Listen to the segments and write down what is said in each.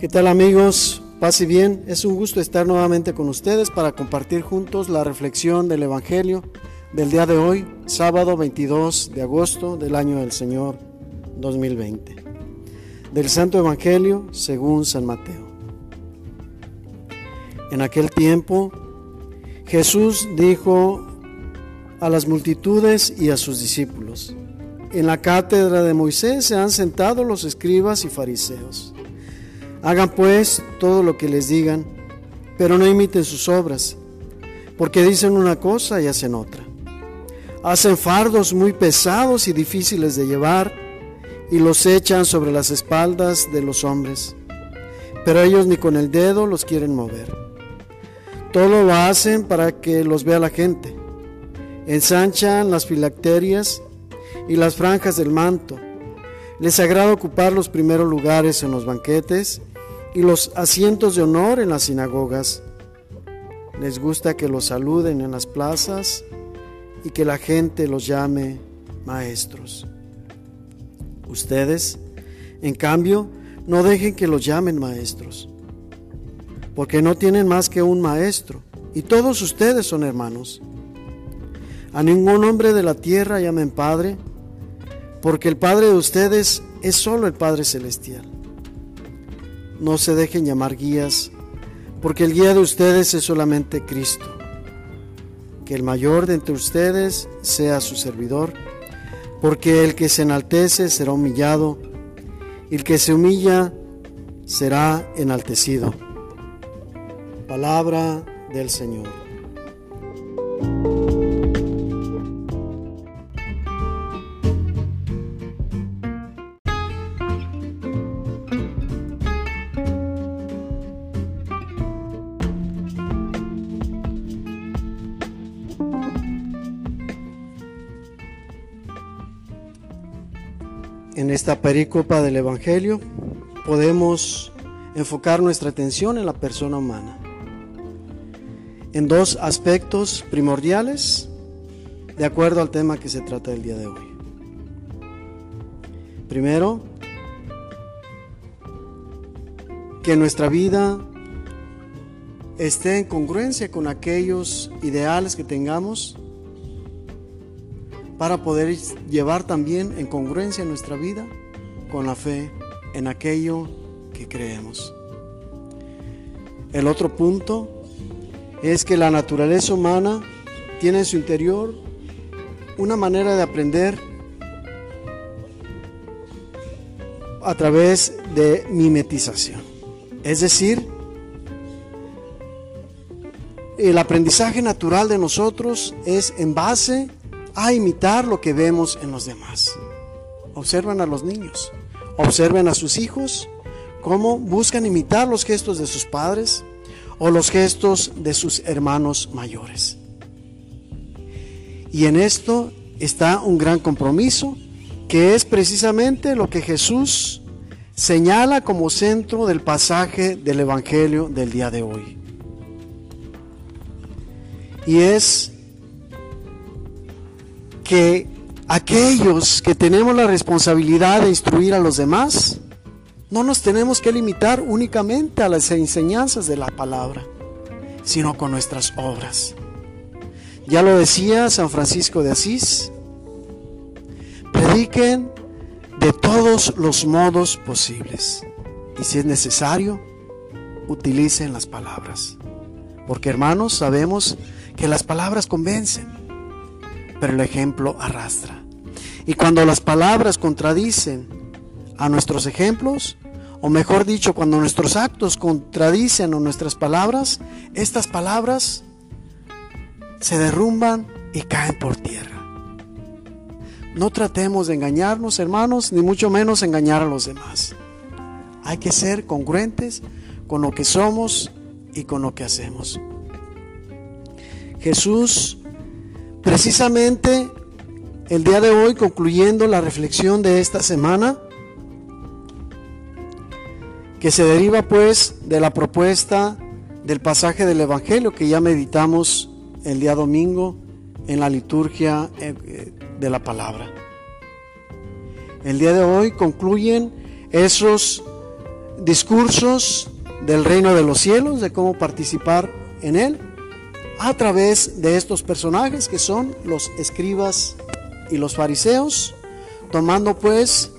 ¿Qué tal amigos? Paz y bien, es un gusto estar nuevamente con ustedes para compartir juntos la reflexión del Evangelio del día de hoy, sábado 22 de agosto del año del Señor 2020. Del Santo Evangelio según San Mateo. En aquel tiempo Jesús dijo a las multitudes y a sus discípulos, en la cátedra de Moisés se han sentado los escribas y fariseos. Hagan pues todo lo que les digan, pero no imiten sus obras, porque dicen una cosa y hacen otra. Hacen fardos muy pesados y difíciles de llevar y los echan sobre las espaldas de los hombres, pero ellos ni con el dedo los quieren mover. Todo lo hacen para que los vea la gente. Ensanchan las filacterias y las franjas del manto. Les agrada ocupar los primeros lugares en los banquetes y los asientos de honor en las sinagogas. Les gusta que los saluden en las plazas y que la gente los llame maestros. Ustedes, en cambio, no dejen que los llamen maestros, porque no tienen más que un maestro, y todos ustedes son hermanos. A ningún hombre de la tierra llamen Padre, porque el Padre de ustedes es solo el Padre Celestial. No se dejen llamar guías, porque el guía de ustedes es solamente Cristo. Que el mayor de entre ustedes sea su servidor, porque el que se enaltece será humillado, y el que se humilla será enaltecido. Palabra del Señor. En esta pericopa del Evangelio podemos enfocar nuestra atención en la persona humana, en dos aspectos primordiales de acuerdo al tema que se trata el día de hoy. Primero, que nuestra vida esté en congruencia con aquellos ideales que tengamos para poder llevar también en congruencia nuestra vida con la fe en aquello que creemos. El otro punto es que la naturaleza humana tiene en su interior una manera de aprender a través de mimetización. Es decir, el aprendizaje natural de nosotros es en base a imitar lo que vemos en los demás. Observan a los niños, observen a sus hijos, cómo buscan imitar los gestos de sus padres o los gestos de sus hermanos mayores. Y en esto está un gran compromiso, que es precisamente lo que Jesús señala como centro del pasaje del Evangelio del día de hoy. Y es que aquellos que tenemos la responsabilidad de instruir a los demás, no nos tenemos que limitar únicamente a las enseñanzas de la palabra, sino con nuestras obras. Ya lo decía San Francisco de Asís, prediquen de todos los modos posibles y si es necesario, utilicen las palabras. Porque hermanos, sabemos que las palabras convencen pero el ejemplo arrastra. Y cuando las palabras contradicen a nuestros ejemplos, o mejor dicho, cuando nuestros actos contradicen a nuestras palabras, estas palabras se derrumban y caen por tierra. No tratemos de engañarnos, hermanos, ni mucho menos engañar a los demás. Hay que ser congruentes con lo que somos y con lo que hacemos. Jesús Precisamente el día de hoy, concluyendo la reflexión de esta semana, que se deriva pues de la propuesta del pasaje del Evangelio que ya meditamos el día domingo en la liturgia eh, de la palabra. El día de hoy concluyen esos discursos del reino de los cielos, de cómo participar en él, a través de estos personajes que son los escribas y los fariseos, tomando pues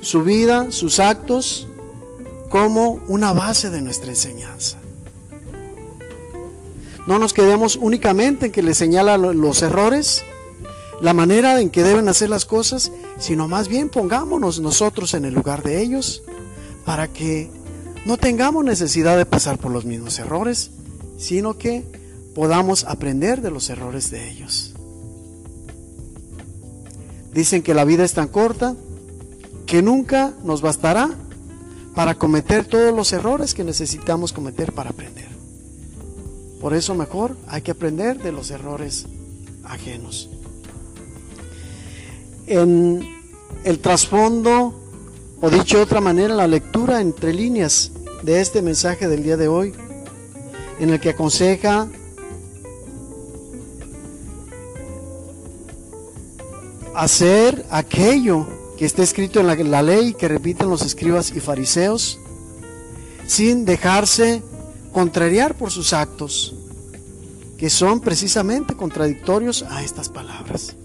su vida, sus actos, como una base de nuestra enseñanza. No nos quedemos únicamente en que le señala los errores, la manera en que deben hacer las cosas, sino más bien pongámonos nosotros en el lugar de ellos para que no tengamos necesidad de pasar por los mismos errores, sino que podamos aprender de los errores de ellos. Dicen que la vida es tan corta que nunca nos bastará para cometer todos los errores que necesitamos cometer para aprender. Por eso mejor hay que aprender de los errores ajenos. En el trasfondo, o dicho de otra manera, la lectura entre líneas de este mensaje del día de hoy, en el que aconseja hacer aquello que está escrito en la, ley que repiten los escribas y fariseos, sin dejarse contrariar por sus actos, que son precisamente contradictorios a estas palabras,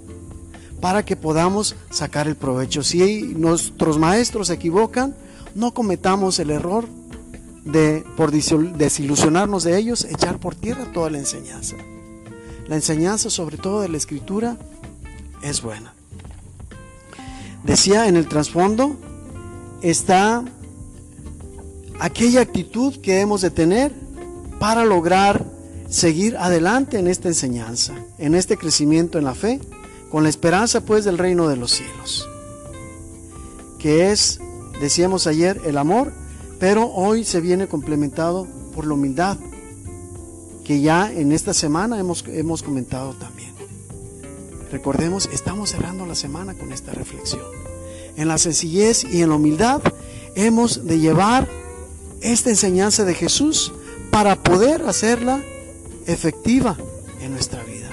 para que podamos sacar el provecho. Si nuestros maestros se equivocan, no cometamos el error de, por desilusionarnos de ellos, echar por tierra toda la enseñanza. La enseñanza, sobre todo de la escritura, es buena. Decía en el trasfondo está aquella actitud que hemos de tener para lograr seguir adelante en esta enseñanza, en este crecimiento en la fe, con la esperanza pues del reino de los cielos, que es, decíamos ayer, el amor, pero hoy se viene complementado por la humildad, que ya en esta semana hemos, hemos comentado también. Recordemos, estamos cerrando la semana con esta reflexión. En la sencillez y en la humildad hemos de llevar esta enseñanza de Jesús para poder hacerla efectiva en nuestra vida.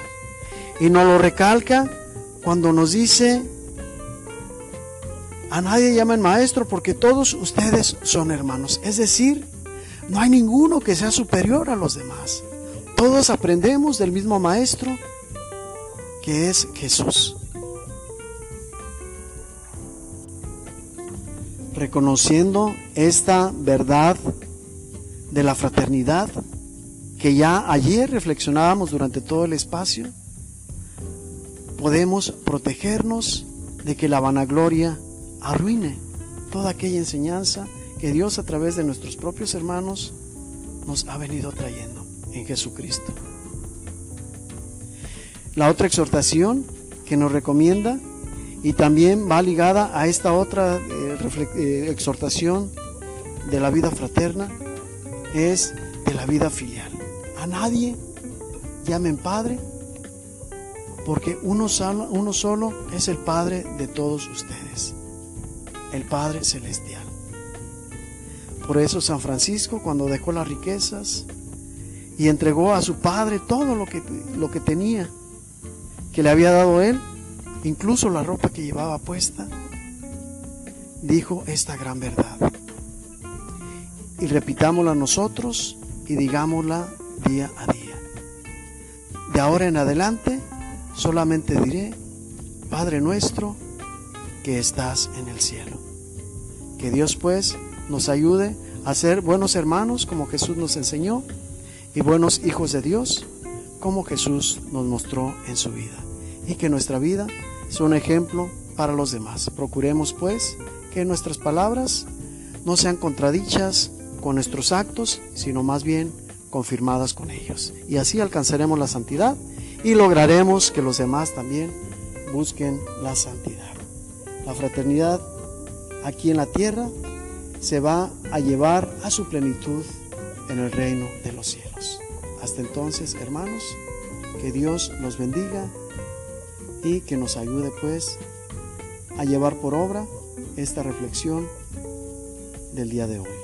Y nos lo recalca cuando nos dice, a nadie llamen maestro porque todos ustedes son hermanos. Es decir, no hay ninguno que sea superior a los demás. Todos aprendemos del mismo maestro que es Jesús. Reconociendo esta verdad de la fraternidad que ya ayer reflexionábamos durante todo el espacio, podemos protegernos de que la vanagloria arruine toda aquella enseñanza que Dios a través de nuestros propios hermanos nos ha venido trayendo en Jesucristo. La otra exhortación que nos recomienda y también va ligada a esta otra eh, eh, exhortación de la vida fraterna es de la vida filial. A nadie llamen Padre porque uno solo, uno solo es el Padre de todos ustedes, el Padre Celestial. Por eso San Francisco cuando dejó las riquezas y entregó a su Padre todo lo que, lo que tenía, que le había dado él, incluso la ropa que llevaba puesta, dijo esta gran verdad. Y repitámosla nosotros y digámosla día a día. De ahora en adelante solamente diré, Padre nuestro que estás en el cielo. Que Dios pues nos ayude a ser buenos hermanos como Jesús nos enseñó y buenos hijos de Dios como Jesús nos mostró en su vida y que nuestra vida sea un ejemplo para los demás. Procuremos pues que nuestras palabras no sean contradichas con nuestros actos, sino más bien confirmadas con ellos. Y así alcanzaremos la santidad y lograremos que los demás también busquen la santidad. La fraternidad aquí en la tierra se va a llevar a su plenitud en el reino de los cielos. Hasta entonces, hermanos, que Dios nos bendiga y que nos ayude pues a llevar por obra esta reflexión del día de hoy.